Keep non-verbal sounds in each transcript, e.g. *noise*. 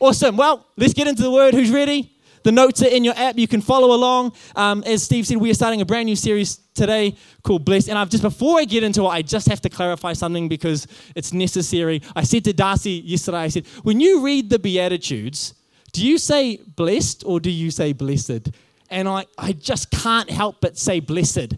Awesome. Well, let's get into the word. Who's ready? The notes are in your app. You can follow along. Um, as Steve said, we are starting a brand new series today called Blessed. And I've just, before I get into it, I just have to clarify something because it's necessary. I said to Darcy yesterday, I said, when you read the Beatitudes, do you say blessed or do you say blessed? And I, I just can't help but say blessed.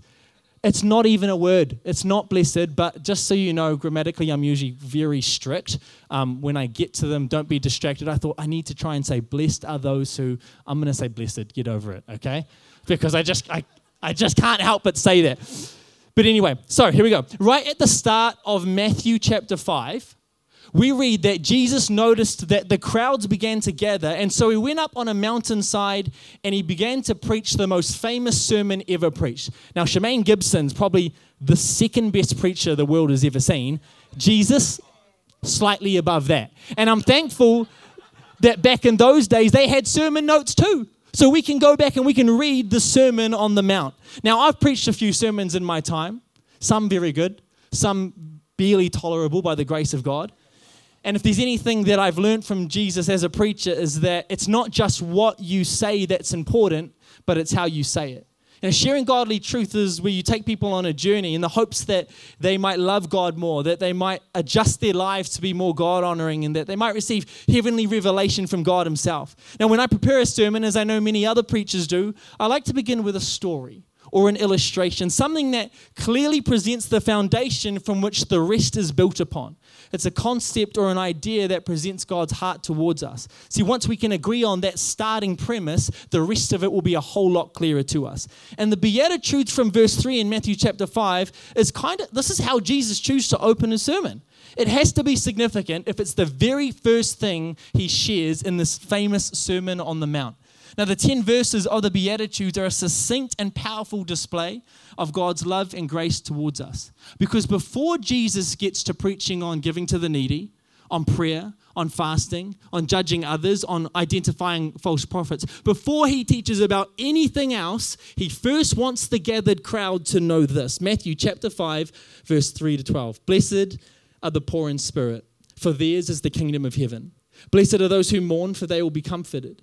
It's not even a word. It's not blessed, but just so you know, grammatically, I'm usually very strict. Um, when I get to them, don't be distracted. I thought I need to try and say, blessed are those who, I'm going to say blessed, get over it, okay? Because I just, I, I just can't help but say that. But anyway, so here we go. Right at the start of Matthew chapter 5, we read that Jesus noticed that the crowds began to gather, and so he went up on a mountainside and he began to preach the most famous sermon ever preached. Now, Shemaine Gibson's probably the second best preacher the world has ever seen. Jesus, slightly above that. And I'm thankful that back in those days they had sermon notes too. So we can go back and we can read the Sermon on the Mount. Now, I've preached a few sermons in my time, some very good, some barely tolerable by the grace of God. And if there's anything that I've learned from Jesus as a preacher, is that it's not just what you say that's important, but it's how you say it. And sharing godly truth is where you take people on a journey in the hopes that they might love God more, that they might adjust their lives to be more God honoring, and that they might receive heavenly revelation from God Himself. Now, when I prepare a sermon, as I know many other preachers do, I like to begin with a story or an illustration, something that clearly presents the foundation from which the rest is built upon. It's a concept or an idea that presents God's heart towards us. See, once we can agree on that starting premise, the rest of it will be a whole lot clearer to us. And the Beatitudes from verse 3 in Matthew chapter 5 is kind of this is how Jesus chooses to open his sermon. It has to be significant if it's the very first thing he shares in this famous Sermon on the Mount. Now, the 10 verses of the Beatitudes are a succinct and powerful display of God's love and grace towards us. Because before Jesus gets to preaching on giving to the needy, on prayer, on fasting, on judging others, on identifying false prophets, before he teaches about anything else, he first wants the gathered crowd to know this. Matthew chapter 5, verse 3 to 12. Blessed are the poor in spirit, for theirs is the kingdom of heaven. Blessed are those who mourn, for they will be comforted.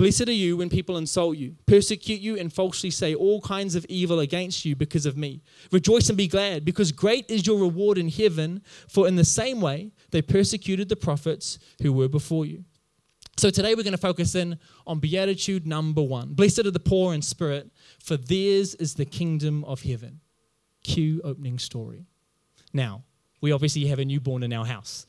Blessed are you when people insult you, persecute you, and falsely say all kinds of evil against you because of me. Rejoice and be glad, because great is your reward in heaven, for in the same way they persecuted the prophets who were before you. So today we're going to focus in on beatitude number one. Blessed are the poor in spirit, for theirs is the kingdom of heaven. Cue opening story. Now, we obviously have a newborn in our house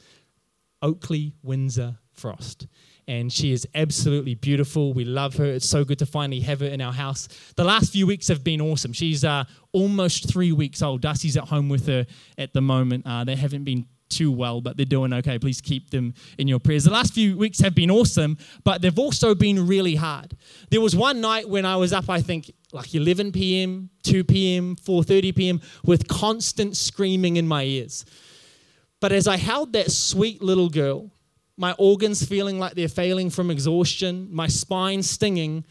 Oakley Windsor Frost and she is absolutely beautiful. We love her. It's so good to finally have her in our house. The last few weeks have been awesome. She's uh, almost three weeks old. Dusty's at home with her at the moment. Uh, they haven't been too well, but they're doing okay. Please keep them in your prayers. The last few weeks have been awesome, but they've also been really hard. There was one night when I was up, I think, like 11 p.m., 2 p.m., 4:30 p.m., with constant screaming in my ears. But as I held that sweet little girl my organs feeling like they're failing from exhaustion, my spine stinging,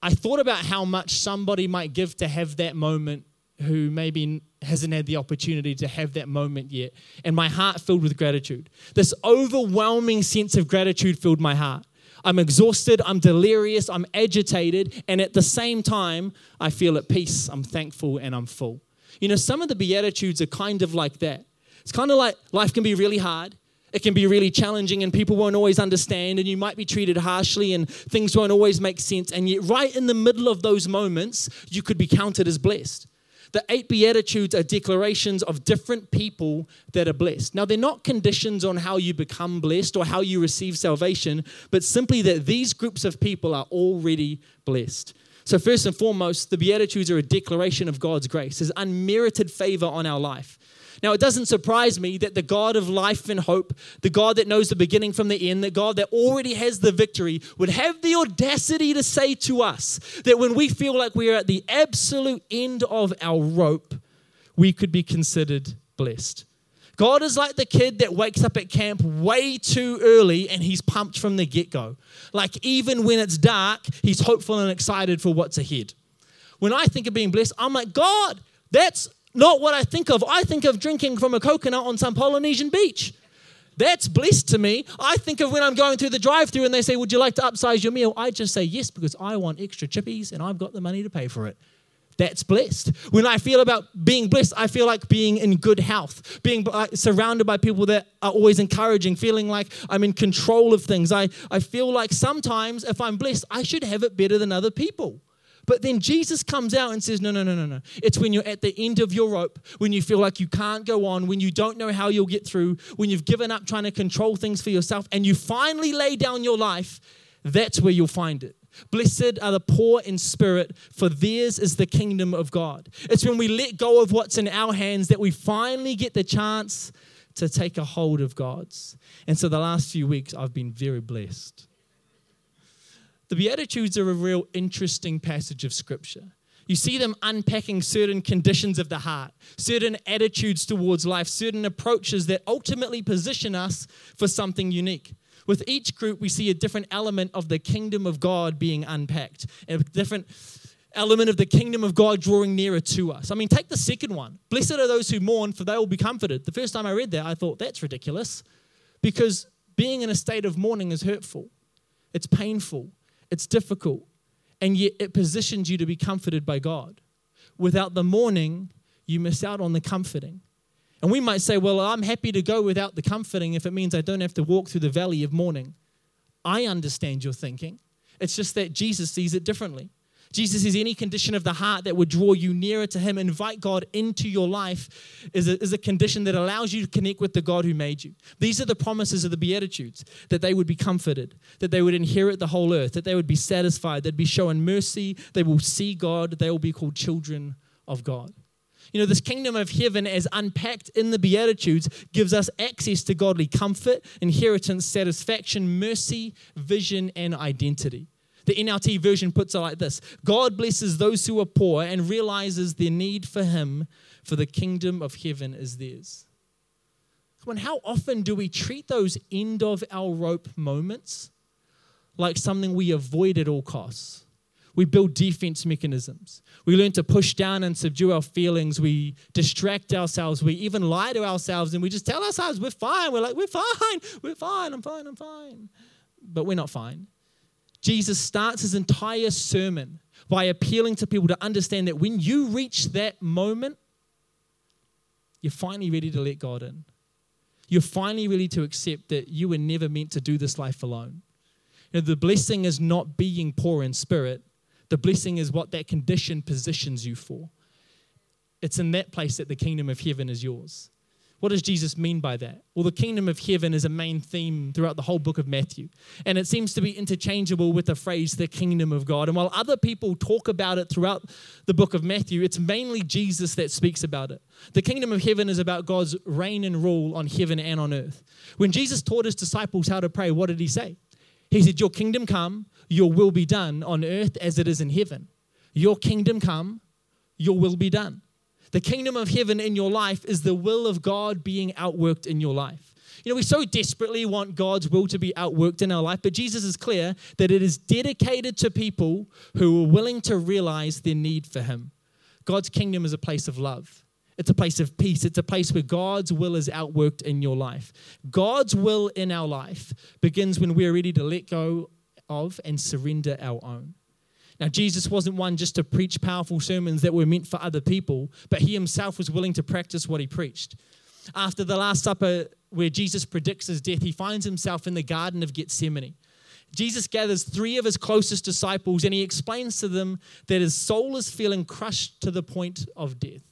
I thought about how much somebody might give to have that moment who maybe hasn't had the opportunity to have that moment yet. And my heart filled with gratitude. This overwhelming sense of gratitude filled my heart. I'm exhausted, I'm delirious, I'm agitated, and at the same time, I feel at peace, I'm thankful, and I'm full. You know, some of the Beatitudes are kind of like that. It's kind of like life can be really hard. It can be really challenging, and people won't always understand, and you might be treated harshly, and things won't always make sense. And yet, right in the middle of those moments, you could be counted as blessed. The eight Beatitudes are declarations of different people that are blessed. Now, they're not conditions on how you become blessed or how you receive salvation, but simply that these groups of people are already blessed. So, first and foremost, the Beatitudes are a declaration of God's grace, His unmerited favor on our life. Now, it doesn't surprise me that the God of life and hope, the God that knows the beginning from the end, the God that already has the victory, would have the audacity to say to us that when we feel like we are at the absolute end of our rope, we could be considered blessed. God is like the kid that wakes up at camp way too early and he's pumped from the get go. Like, even when it's dark, he's hopeful and excited for what's ahead. When I think of being blessed, I'm like, God, that's not what I think of. I think of drinking from a coconut on some Polynesian beach. That's blessed to me. I think of when I'm going through the drive through and they say, Would you like to upsize your meal? I just say yes because I want extra chippies and I've got the money to pay for it. That's blessed. When I feel about being blessed, I feel like being in good health, being uh, surrounded by people that are always encouraging, feeling like I'm in control of things. I, I feel like sometimes if I'm blessed, I should have it better than other people. But then Jesus comes out and says, No, no, no, no, no. It's when you're at the end of your rope, when you feel like you can't go on, when you don't know how you'll get through, when you've given up trying to control things for yourself, and you finally lay down your life, that's where you'll find it. Blessed are the poor in spirit, for theirs is the kingdom of God. It's when we let go of what's in our hands that we finally get the chance to take a hold of God's. And so the last few weeks, I've been very blessed. The Beatitudes are a real interesting passage of Scripture. You see them unpacking certain conditions of the heart, certain attitudes towards life, certain approaches that ultimately position us for something unique. With each group, we see a different element of the kingdom of God being unpacked, a different element of the kingdom of God drawing nearer to us. I mean, take the second one. Blessed are those who mourn, for they will be comforted. The first time I read that, I thought, that's ridiculous because being in a state of mourning is hurtful, it's painful, it's difficult, and yet it positions you to be comforted by God. Without the mourning, you miss out on the comforting. And we might say, well, I'm happy to go without the comforting if it means I don't have to walk through the valley of mourning. I understand your thinking. It's just that Jesus sees it differently. Jesus says any condition of the heart that would draw you nearer to Him, invite God into your life, is a, is a condition that allows you to connect with the God who made you. These are the promises of the Beatitudes that they would be comforted, that they would inherit the whole earth, that they would be satisfied, they'd be shown mercy, they will see God, they will be called children of God. You know, this kingdom of heaven, as unpacked in the Beatitudes, gives us access to godly comfort, inheritance, satisfaction, mercy, vision, and identity. The NLT version puts it like this God blesses those who are poor and realizes their need for Him, for the kingdom of heaven is theirs. Come on, how often do we treat those end of our rope moments like something we avoid at all costs? We build defense mechanisms. We learn to push down and subdue our feelings. We distract ourselves. We even lie to ourselves and we just tell ourselves we're fine. We're like, we're fine. We're fine. I'm fine. I'm fine. But we're not fine. Jesus starts his entire sermon by appealing to people to understand that when you reach that moment, you're finally ready to let God in. You're finally ready to accept that you were never meant to do this life alone. You know, the blessing is not being poor in spirit, the blessing is what that condition positions you for. It's in that place that the kingdom of heaven is yours. What does Jesus mean by that? Well, the kingdom of heaven is a main theme throughout the whole book of Matthew. And it seems to be interchangeable with the phrase the kingdom of God. And while other people talk about it throughout the book of Matthew, it's mainly Jesus that speaks about it. The kingdom of heaven is about God's reign and rule on heaven and on earth. When Jesus taught his disciples how to pray, what did he say? He said, Your kingdom come, your will be done on earth as it is in heaven. Your kingdom come, your will be done. The kingdom of heaven in your life is the will of God being outworked in your life. You know, we so desperately want God's will to be outworked in our life, but Jesus is clear that it is dedicated to people who are willing to realize their need for Him. God's kingdom is a place of love. It's a place of peace. It's a place where God's will is outworked in your life. God's will in our life begins when we're ready to let go of and surrender our own. Now, Jesus wasn't one just to preach powerful sermons that were meant for other people, but he himself was willing to practice what he preached. After the Last Supper, where Jesus predicts his death, he finds himself in the Garden of Gethsemane. Jesus gathers three of his closest disciples and he explains to them that his soul is feeling crushed to the point of death.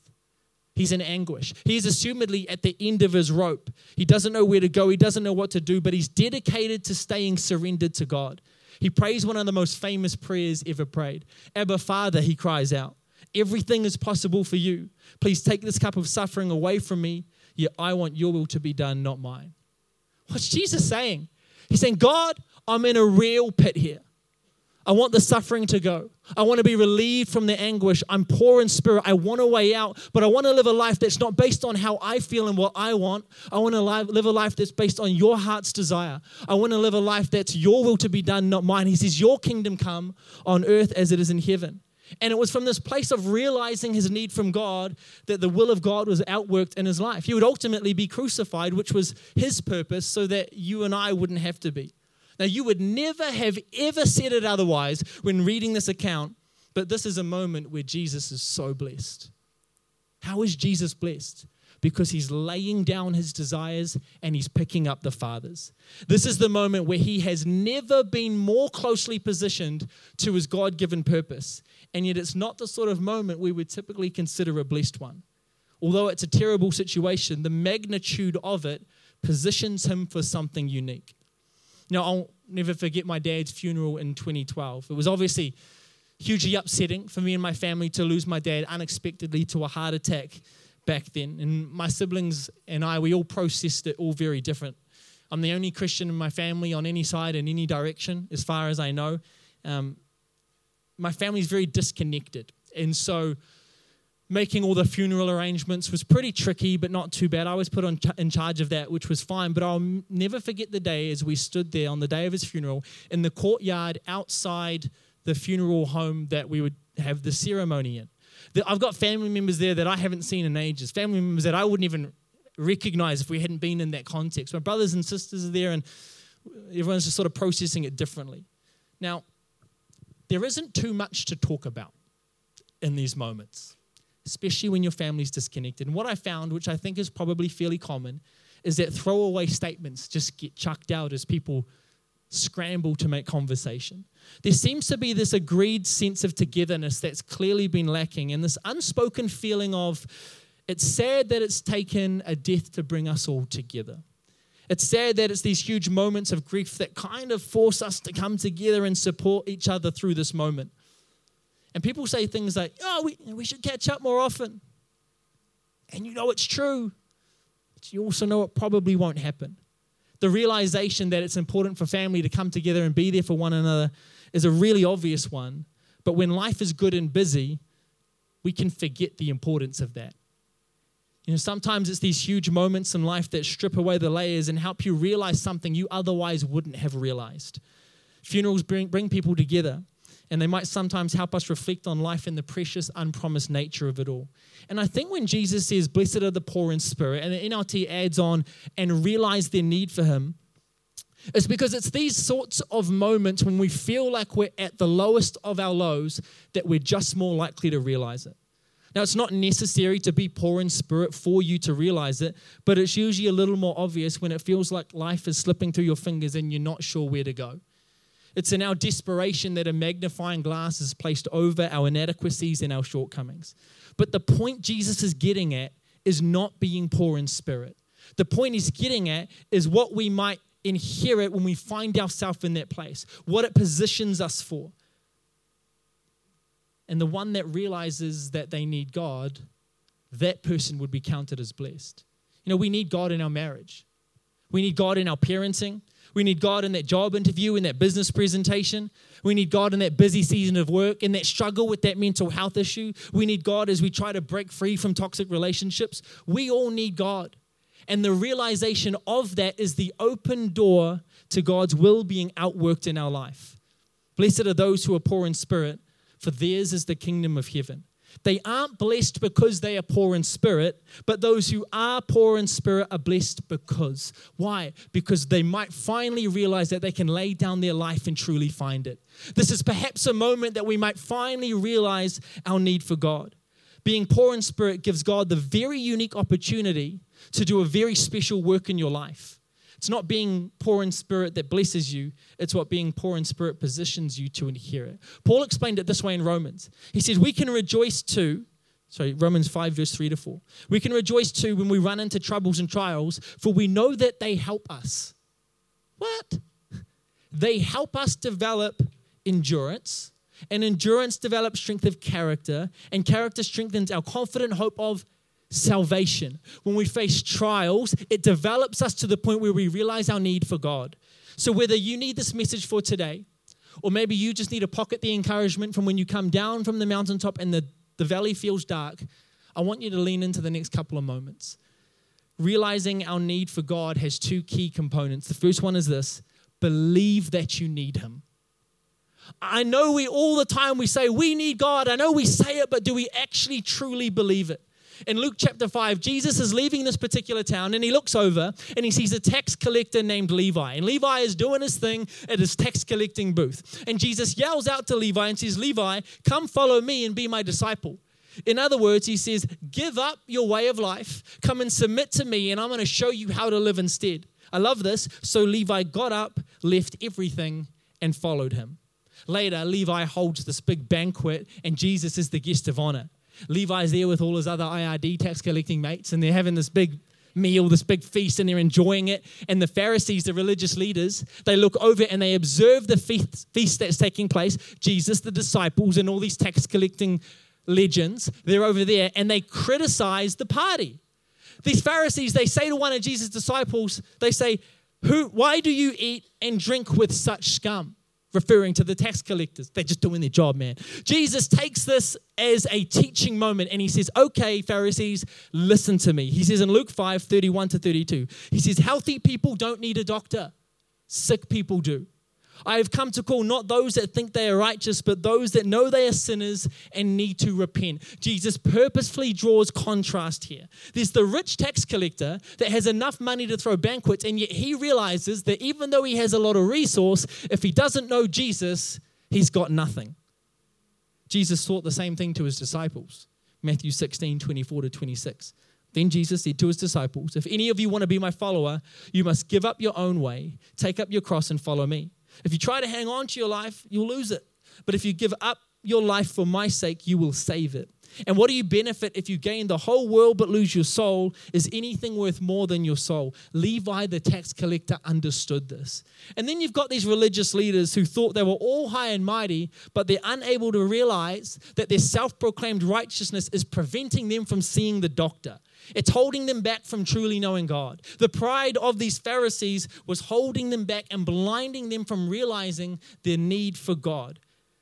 He's in anguish. He is assumedly at the end of his rope. He doesn't know where to go, he doesn't know what to do, but he's dedicated to staying surrendered to God. He prays one of the most famous prayers ever prayed. Abba, Father, he cries out, everything is possible for you. Please take this cup of suffering away from me, yet I want your will to be done, not mine. What's Jesus saying? He's saying, God, I'm in a real pit here. I want the suffering to go. I want to be relieved from the anguish. I'm poor in spirit. I want a way out, but I want to live a life that's not based on how I feel and what I want. I want to live a life that's based on your heart's desire. I want to live a life that's your will to be done, not mine. He says, Your kingdom come on earth as it is in heaven. And it was from this place of realizing his need from God that the will of God was outworked in his life. He would ultimately be crucified, which was his purpose, so that you and I wouldn't have to be. Now, you would never have ever said it otherwise when reading this account, but this is a moment where Jesus is so blessed. How is Jesus blessed? Because he's laying down his desires and he's picking up the Father's. This is the moment where he has never been more closely positioned to his God given purpose. And yet, it's not the sort of moment we would typically consider a blessed one. Although it's a terrible situation, the magnitude of it positions him for something unique. Now, I'll never forget my dad's funeral in 2012. It was obviously hugely upsetting for me and my family to lose my dad unexpectedly to a heart attack back then. And my siblings and I, we all processed it all very different. I'm the only Christian in my family on any side in any direction, as far as I know. Um, my family's very disconnected. And so making all the funeral arrangements was pretty tricky, but not too bad. I was put ch- in charge of that, which was fine. But I'll m- never forget the day as we stood there on the day of his funeral in the courtyard outside the funeral home that we would have the ceremony in. The, I've got family members there that I haven't seen in ages, family members that I wouldn't even recognize if we hadn't been in that context. My brothers and sisters are there, and everyone's just sort of processing it differently. Now, there isn't too much to talk about in these moments especially when your family's disconnected. And what I found, which I think is probably fairly common, is that throwaway statements just get chucked out as people scramble to make conversation. There seems to be this agreed sense of togetherness that's clearly been lacking, and this unspoken feeling of it's sad that it's taken a death to bring us all together. It's sad that it's these huge moments of grief that kind of force us to come together and support each other through this moment. And people say things like, oh, we, we should catch up more often. And you know it's true, but you also know it probably won't happen. The realization that it's important for family to come together and be there for one another is a really obvious one. But when life is good and busy, we can forget the importance of that. You know, sometimes it's these huge moments in life that strip away the layers and help you realize something you otherwise wouldn't have realized. Funerals bring, bring people together and they might sometimes help us reflect on life and the precious, unpromised nature of it all. And I think when Jesus says, Blessed are the poor in spirit, and the NLT adds on, and realize their need for Him, it's because it's these sorts of moments when we feel like we're at the lowest of our lows that we're just more likely to realize it. Now, it's not necessary to be poor in spirit for you to realize it, but it's usually a little more obvious when it feels like life is slipping through your fingers and you're not sure where to go. It's in our desperation that a magnifying glass is placed over our inadequacies and our shortcomings. But the point Jesus is getting at is not being poor in spirit. The point he's getting at is what we might inherit when we find ourselves in that place, what it positions us for. And the one that realizes that they need God, that person would be counted as blessed. You know, we need God in our marriage. We need God in our parenting. We need God in that job interview, in that business presentation. We need God in that busy season of work, in that struggle with that mental health issue. We need God as we try to break free from toxic relationships. We all need God. And the realization of that is the open door to God's will being outworked in our life. Blessed are those who are poor in spirit, for theirs is the kingdom of heaven. They aren't blessed because they are poor in spirit, but those who are poor in spirit are blessed because. Why? Because they might finally realize that they can lay down their life and truly find it. This is perhaps a moment that we might finally realize our need for God. Being poor in spirit gives God the very unique opportunity to do a very special work in your life. It's not being poor in spirit that blesses you, it's what being poor in spirit positions you to inherit. Paul explained it this way in Romans. He says, We can rejoice too. Sorry, Romans 5, verse 3 to 4. We can rejoice too when we run into troubles and trials, for we know that they help us. What? *laughs* They help us develop endurance, and endurance develops strength of character, and character strengthens our confident hope of salvation. When we face trials, it develops us to the point where we realize our need for God. So, whether you need this message for today, Or maybe you just need to pocket the encouragement from when you come down from the mountaintop and the, the valley feels dark. I want you to lean into the next couple of moments. Realizing our need for God has two key components. The first one is this believe that you need Him. I know we all the time we say we need God. I know we say it, but do we actually truly believe it? In Luke chapter 5, Jesus is leaving this particular town and he looks over and he sees a tax collector named Levi. And Levi is doing his thing at his tax collecting booth. And Jesus yells out to Levi and says, Levi, come follow me and be my disciple. In other words, he says, Give up your way of life, come and submit to me, and I'm going to show you how to live instead. I love this. So Levi got up, left everything, and followed him. Later, Levi holds this big banquet, and Jesus is the guest of honor. Levi's there with all his other IRD tax collecting mates, and they're having this big meal, this big feast, and they're enjoying it. And the Pharisees, the religious leaders, they look over and they observe the feast, that's taking place. Jesus, the disciples, and all these tax collecting legends, they're over there, and they criticize the party. These Pharisees, they say to one of Jesus' disciples, they say, Who, Why do you eat and drink with such scum? Referring to the tax collectors. They're just doing their job, man. Jesus takes this as a teaching moment and he says, Okay, Pharisees, listen to me. He says in Luke 5 31 to 32, he says, Healthy people don't need a doctor, sick people do. I have come to call not those that think they are righteous, but those that know they are sinners and need to repent. Jesus purposefully draws contrast here. There's the rich tax collector that has enough money to throw banquets, and yet he realizes that even though he has a lot of resource, if he doesn't know Jesus, he's got nothing. Jesus taught the same thing to his disciples. Matthew 16, 24 to 26. Then Jesus said to his disciples, If any of you want to be my follower, you must give up your own way, take up your cross, and follow me. If you try to hang on to your life, you'll lose it. But if you give up your life for my sake, you will save it. And what do you benefit if you gain the whole world but lose your soul? Is anything worth more than your soul? Levi, the tax collector, understood this. And then you've got these religious leaders who thought they were all high and mighty, but they're unable to realize that their self proclaimed righteousness is preventing them from seeing the doctor. It's holding them back from truly knowing God. The pride of these Pharisees was holding them back and blinding them from realizing their need for God.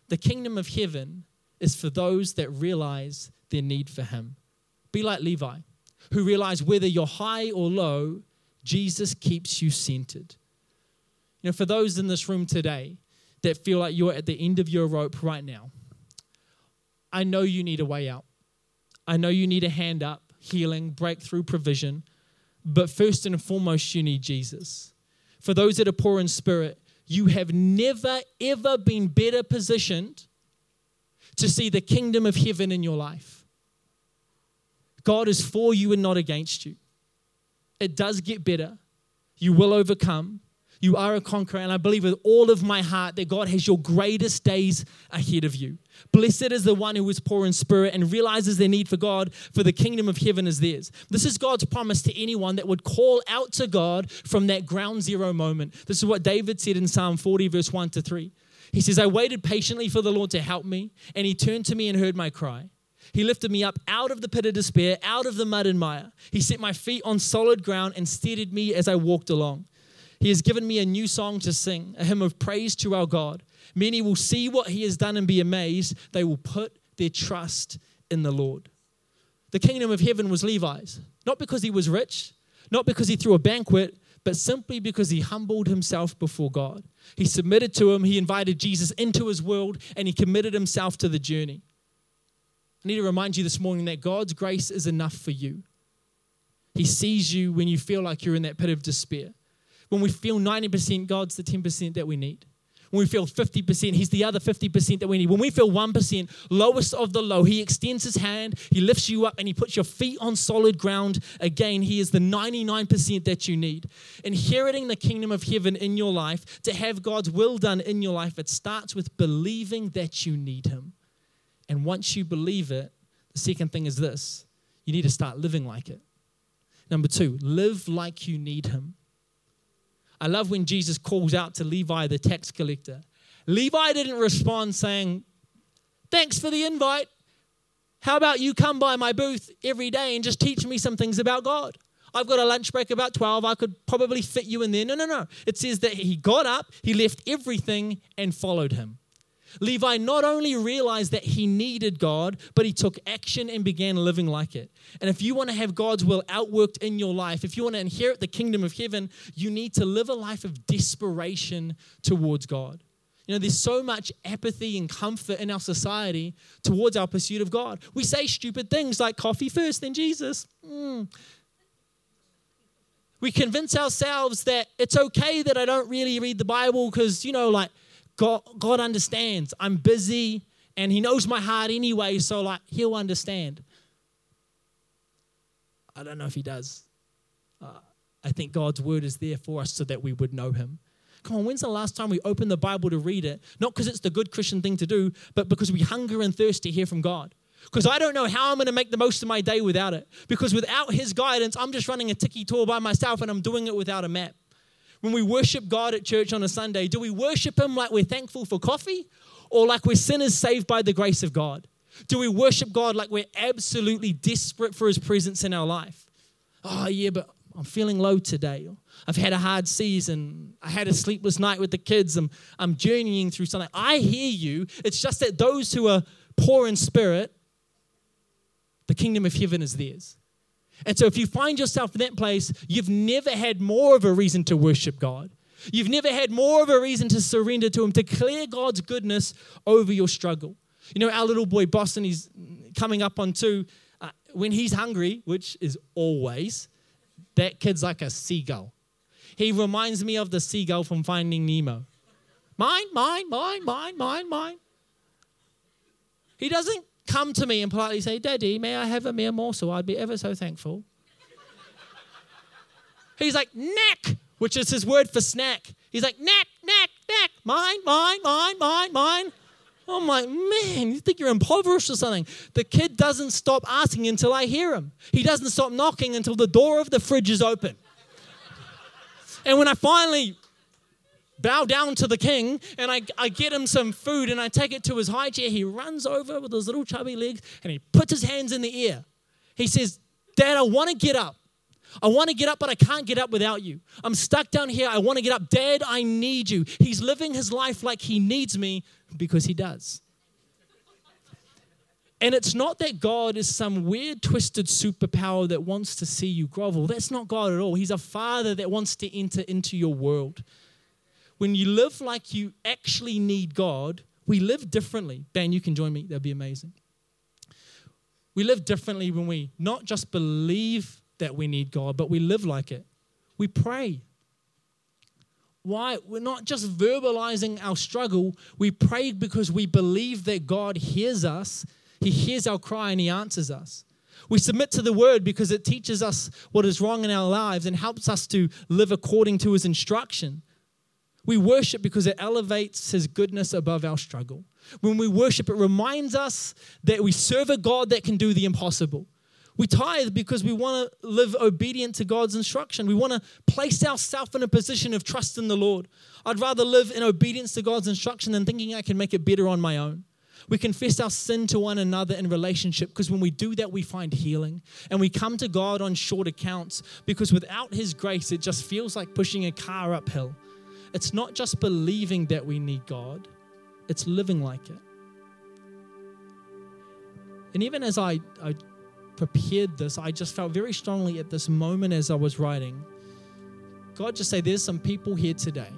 The kingdom of heaven is for those that realize their need for Him. Be like Levi, who realize whether you're high or low, Jesus keeps you centered. You know, for those in this room today that feel like you're at the end of your rope right now, I know you need a way out. I know you need a hand up healing, breakthrough, provision. But first and foremost, you need Jesus. For those that are poor in spirit, you have never, ever been better positioned to see the kingdom of heaven in your life. God is for you and not against you. It does get better. You will overcome. You are a conqueror, and I believe with all of my heart that God has your greatest days ahead of you. Blessed is the one who is poor in spirit and realizes their need for God, for the kingdom of heaven is theirs. This is God's promise to anyone that would call out to God from that ground zero moment. This is what David said in Psalm 40, verse 1 to 3. He says, I waited patiently for the Lord to help me, and he turned to me and heard my cry. He lifted me up out of the pit of despair, out of the mud and mire. He set my feet on solid ground and steadied me as I walked along. He has given me a new song to sing, a hymn of praise to our God. Many will see what he has done and be amazed. They will put their trust in the Lord. The kingdom of heaven was Levi's, not because he was rich, not because he threw a banquet, but simply because he humbled himself before God. He submitted to him, he invited Jesus into his world, and he committed himself to the journey. I need to remind you this morning that God's grace is enough for you. He sees you when you feel like you're in that pit of despair. When we feel 90%, God's the 10% that we need. When we feel 50%, He's the other 50% that we need. When we feel 1%, lowest of the low, He extends His hand, He lifts you up, and He puts your feet on solid ground again. He is the 99% that you need. Inheriting the kingdom of heaven in your life, to have God's will done in your life, it starts with believing that you need Him. And once you believe it, the second thing is this you need to start living like it. Number two, live like you need Him. I love when Jesus calls out to Levi, the tax collector. Levi didn't respond saying, Thanks for the invite. How about you come by my booth every day and just teach me some things about God? I've got a lunch break about 12. I could probably fit you in there. No, no, no. It says that he got up, he left everything, and followed him. Levi not only realized that he needed God, but he took action and began living like it. And if you want to have God's will outworked in your life, if you want to inherit the kingdom of heaven, you need to live a life of desperation towards God. You know, there's so much apathy and comfort in our society towards our pursuit of God. We say stupid things like coffee first, then Jesus. Mm. We convince ourselves that it's okay that I don't really read the Bible because, you know, like God, God understands. I'm busy and He knows my heart anyway, so like He'll understand. I don't know if He does. Uh, I think God's word is there for us so that we would know Him. Come on, when's the last time we opened the Bible to read it? Not because it's the good Christian thing to do, but because we hunger and thirst to hear from God. Because I don't know how I'm going to make the most of my day without it. Because without His guidance, I'm just running a tiki tour by myself and I'm doing it without a map. When we worship God at church on a Sunday, do we worship Him like we're thankful for coffee or like we're sinners saved by the grace of God? Do we worship God like we're absolutely desperate for His presence in our life? Oh, yeah, but I'm feeling low today. I've had a hard season. I had a sleepless night with the kids. I'm, I'm journeying through something. I hear you. It's just that those who are poor in spirit, the kingdom of heaven is theirs. And so if you find yourself in that place, you've never had more of a reason to worship God. You've never had more of a reason to surrender to Him, to clear God's goodness over your struggle. You know, our little boy Boston, he's coming up on two. Uh, when he's hungry, which is always, that kid's like a seagull. He reminds me of the seagull from Finding Nemo. Mine, mine, mine, mine, mine, mine. He doesn't come to me and politely say, Daddy, may I have a mere morsel? I'd be ever so thankful. He's like, Knack, which is his word for snack. He's like, Knack, knack, knack, mine, mine, mine, mine, mine. I'm like, man, you think you're impoverished or something? The kid doesn't stop asking until I hear him. He doesn't stop knocking until the door of the fridge is open. and when I finally bow down to the king and I, I get him some food and I take it to his high chair, he runs over with his little chubby legs and he puts his hands in the air. He says, Dad, I want to get up. I want to get up, but I can't get up without you. I'm stuck down here. I want to get up. Dad, I need you. He's living his life like he needs me because he does. And it's not that God is some weird, twisted superpower that wants to see you grovel. That's not God at all. He's a father that wants to enter into your world. When you live like you actually need God, we live differently. Ben, you can join me. That'd be amazing. We live differently when we not just believe that we need God, but we live like it. We pray. Why? We're not just verbalizing our struggle. We pray because we believe that God hears us, He hears our cry, and He answers us. We submit to the word because it teaches us what is wrong in our lives and helps us to live according to His instruction. We worship because it elevates His goodness above our struggle. When we worship, it reminds us that we serve a God that can do the impossible. We tithe because we want to live obedient to God's instruction. We want to place ourselves in a position of trust in the Lord. I'd rather live in obedience to God's instruction than thinking I can make it better on my own. We confess our sin to one another in relationship because when we do that, we find healing. And we come to God on short accounts because without His grace, it just feels like pushing a car uphill. It's not just believing that we need God, it's living like it. And even as I, I prepared this, I just felt very strongly at this moment as I was writing. God just say, There's some people here today,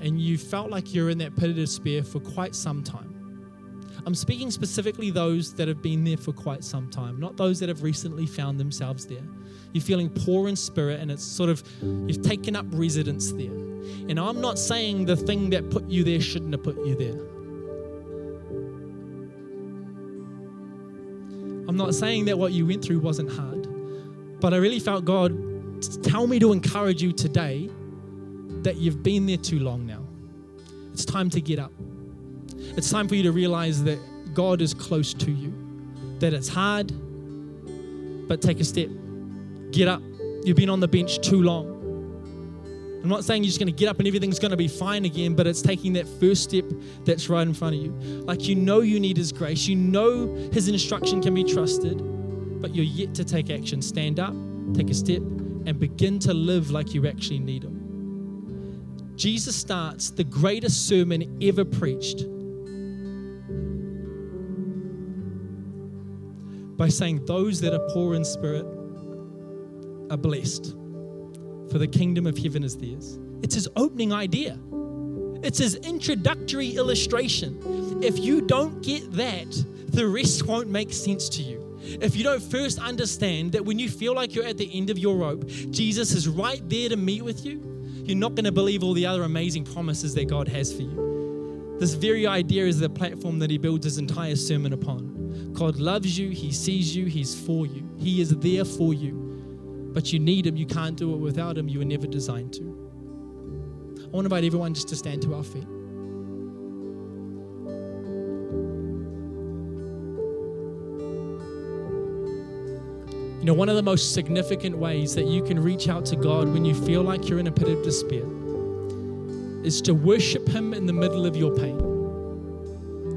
and you felt like you're in that pit of despair for quite some time. I'm speaking specifically those that have been there for quite some time, not those that have recently found themselves there. You're feeling poor in spirit, and it's sort of you've taken up residence there. And I'm not saying the thing that put you there shouldn't have put you there. I'm not saying that what you went through wasn't hard, but I really felt God tell me to encourage you today that you've been there too long now. It's time to get up. It's time for you to realize that God is close to you, that it's hard, but take a step. Get up. You've been on the bench too long. I'm not saying you're just going to get up and everything's going to be fine again, but it's taking that first step that's right in front of you. Like you know you need His grace, you know His instruction can be trusted, but you're yet to take action. Stand up, take a step, and begin to live like you actually need Him. Jesus starts the greatest sermon ever preached by saying, Those that are poor in spirit are blessed, for the kingdom of heaven is theirs. It's his opening idea, it's his introductory illustration. If you don't get that, the rest won't make sense to you. If you don't first understand that when you feel like you're at the end of your rope, Jesus is right there to meet with you, you're not going to believe all the other amazing promises that God has for you. This very idea is the platform that he builds his entire sermon upon. God loves you, he sees you, he's for you, he is there for you. But you need him, you can't do it without him, you were never designed to. I want to invite everyone just to stand to our feet. You know, one of the most significant ways that you can reach out to God when you feel like you're in a pit of despair is to worship Him in the middle of your pain.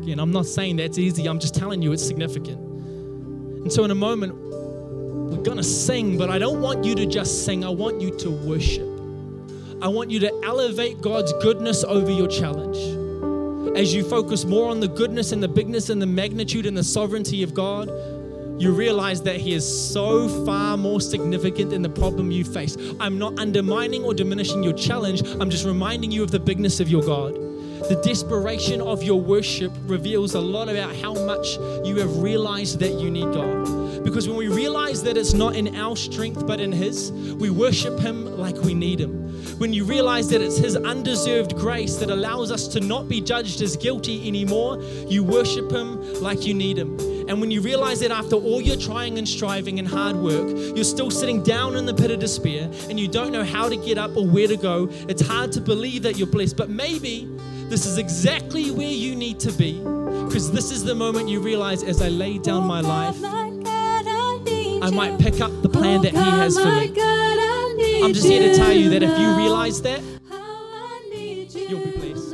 Again, I'm not saying that's easy, I'm just telling you it's significant. And so, in a moment, we're going to sing, but I don't want you to just sing, I want you to worship. I want you to elevate God's goodness over your challenge. As you focus more on the goodness and the bigness and the magnitude and the sovereignty of God, you realize that He is so far more significant than the problem you face. I'm not undermining or diminishing your challenge, I'm just reminding you of the bigness of your God. The desperation of your worship reveals a lot about how much you have realized that you need God. Because when we realize that it's not in our strength but in His, we worship Him like we need Him. When you realize that it's His undeserved grace that allows us to not be judged as guilty anymore, you worship Him like you need Him. And when you realize that after all your trying and striving and hard work, you're still sitting down in the pit of despair and you don't know how to get up or where to go, it's hard to believe that you're blessed. But maybe this is exactly where you need to be because this is the moment you realize as I lay down my life, I might pick up the plan that He has for me. I'm just here to tell you that if you realize that, you'll be blessed.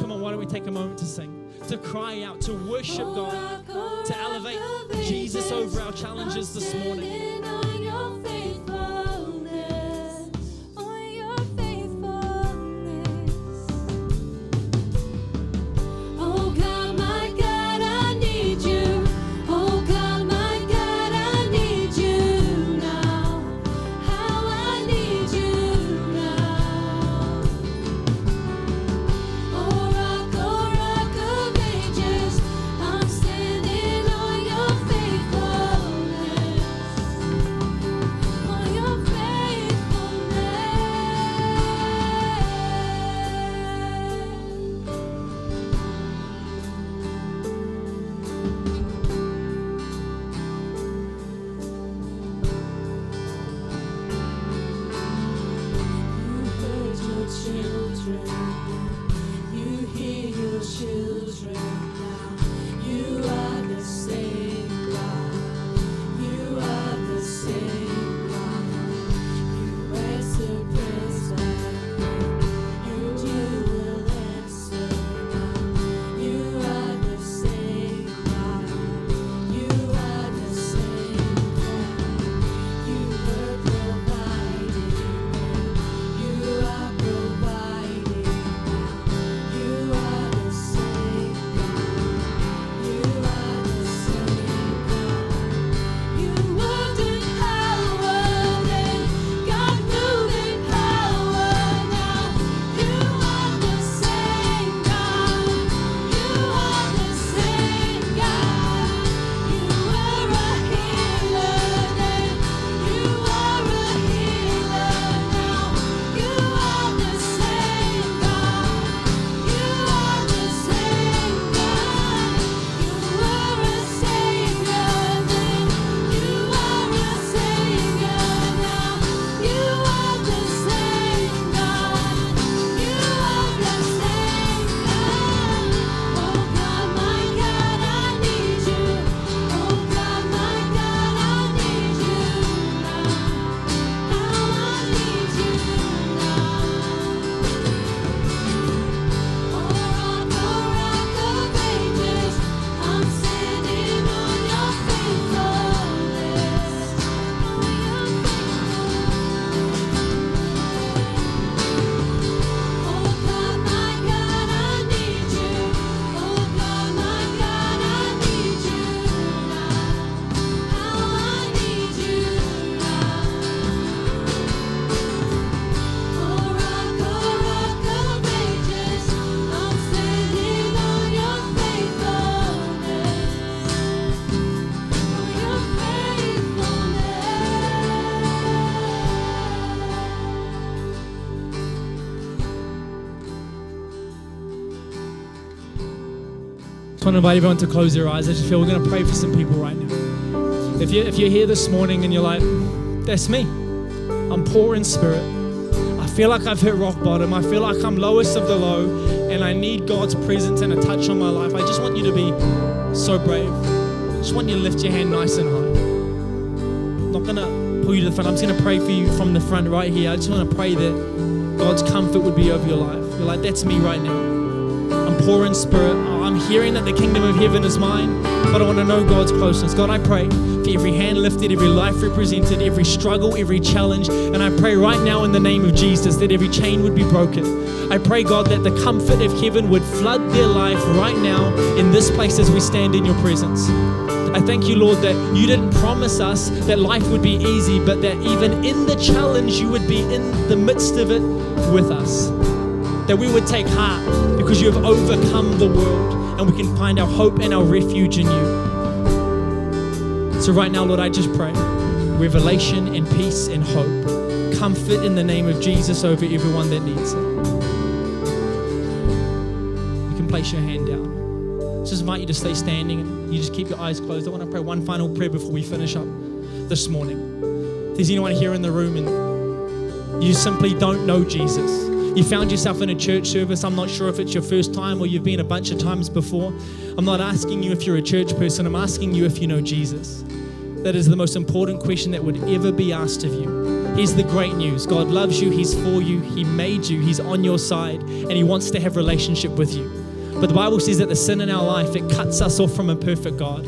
Come on, why don't we take a moment to sing? to cry out, to worship God, to elevate Jesus over our challenges this morning. Want to invite everyone to close their eyes. I just feel we're going to pray for some people right now. If, you, if you're here this morning and you're like, that's me, I'm poor in spirit. I feel like I've hit rock bottom. I feel like I'm lowest of the low and I need God's presence and a touch on my life. I just want you to be so brave. I just want you to lift your hand nice and high. I'm not going to pull you to the front. I'm just going to pray for you from the front right here. I just want to pray that God's comfort would be over your life. You're like, that's me right now. Poor in spirit. I'm hearing that the kingdom of heaven is mine, but I want to know God's closeness. God, I pray for every hand lifted, every life represented, every struggle, every challenge. And I pray right now in the name of Jesus that every chain would be broken. I pray, God, that the comfort of heaven would flood their life right now in this place as we stand in your presence. I thank you, Lord, that you didn't promise us that life would be easy, but that even in the challenge, you would be in the midst of it with us. That we would take heart because you have overcome the world and we can find our hope and our refuge in you. So, right now, Lord, I just pray revelation and peace and hope, comfort in the name of Jesus over everyone that needs it. You can place your hand down just invite you to stay standing and you just keep your eyes closed. I want to pray one final prayer before we finish up this morning. If there's anyone here in the room and you simply don't know Jesus, you found yourself in a church service. I'm not sure if it's your first time or you've been a bunch of times before. I'm not asking you if you're a church person, I'm asking you if you know Jesus. That is the most important question that would ever be asked of you. Here's the great news God loves you, He's for you, He made you, He's on your side, and He wants to have relationship with you. But the Bible says that the sin in our life, it cuts us off from a perfect God.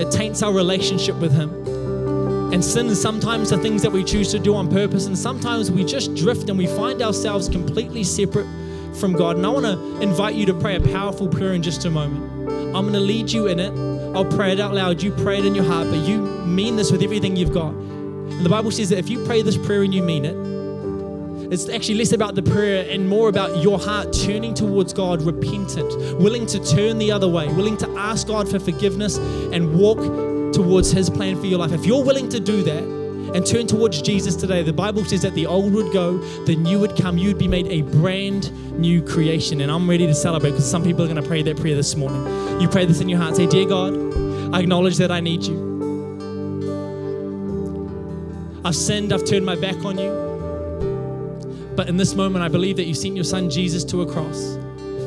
It taints our relationship with Him. And sin is sometimes the things that we choose to do on purpose, and sometimes we just drift and we find ourselves completely separate from God. And I want to invite you to pray a powerful prayer in just a moment. I'm going to lead you in it. I'll pray it out loud. You pray it in your heart, but you mean this with everything you've got. And the Bible says that if you pray this prayer and you mean it, it's actually less about the prayer and more about your heart turning towards God, repentant, willing to turn the other way, willing to ask God for forgiveness and walk towards His plan for your life. If you're willing to do that and turn towards Jesus today, the Bible says that the old would go, the new would come. You would be made a brand new creation. And I'm ready to celebrate because some people are going to pray that prayer this morning. You pray this in your heart. Say, Dear God, I acknowledge that I need you. I've sinned, I've turned my back on you. But in this moment, I believe that you sent your son Jesus to a cross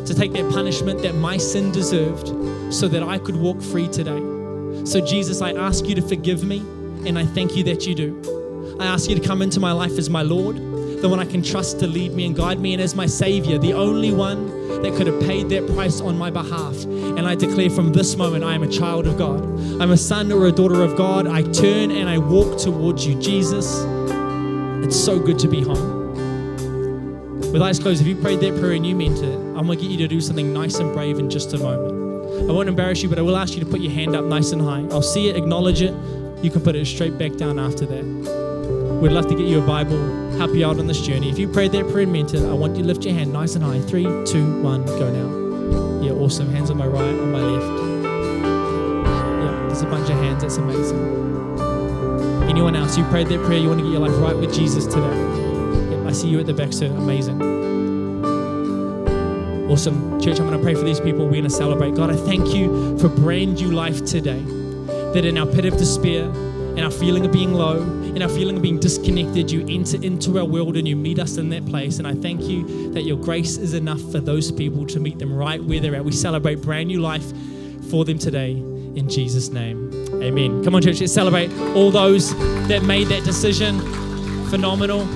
to take that punishment that my sin deserved so that I could walk free today. So, Jesus, I ask you to forgive me, and I thank you that you do. I ask you to come into my life as my Lord, the one I can trust to lead me and guide me, and as my Savior, the only one that could have paid that price on my behalf. And I declare from this moment, I am a child of God. I'm a son or a daughter of God. I turn and I walk towards you, Jesus. It's so good to be home. With eyes closed, if you prayed that prayer and you meant it, I'm going to get you to do something nice and brave in just a moment. I won't embarrass you, but I will ask you to put your hand up nice and high. I'll see it, acknowledge it. You can put it straight back down after that. We'd love to get you a Bible, help you out on this journey. If you prayed that prayer and meant it, I want you to lift your hand nice and high. Three, two, one, go now. Yeah, awesome. Hands on my right, on my left. Yeah, there's a bunch of hands. That's amazing. Anyone else? You prayed that prayer, you want to get your life right with Jesus today. I see you at the back, sir. Amazing. Awesome. Church, I'm going to pray for these people. We're going to celebrate. God, I thank you for brand new life today. That in our pit of despair, in our feeling of being low, in our feeling of being disconnected, you enter into our world and you meet us in that place. And I thank you that your grace is enough for those people to meet them right where they're at. We celebrate brand new life for them today in Jesus' name. Amen. Come on, church, let's celebrate all those that made that decision. Phenomenal.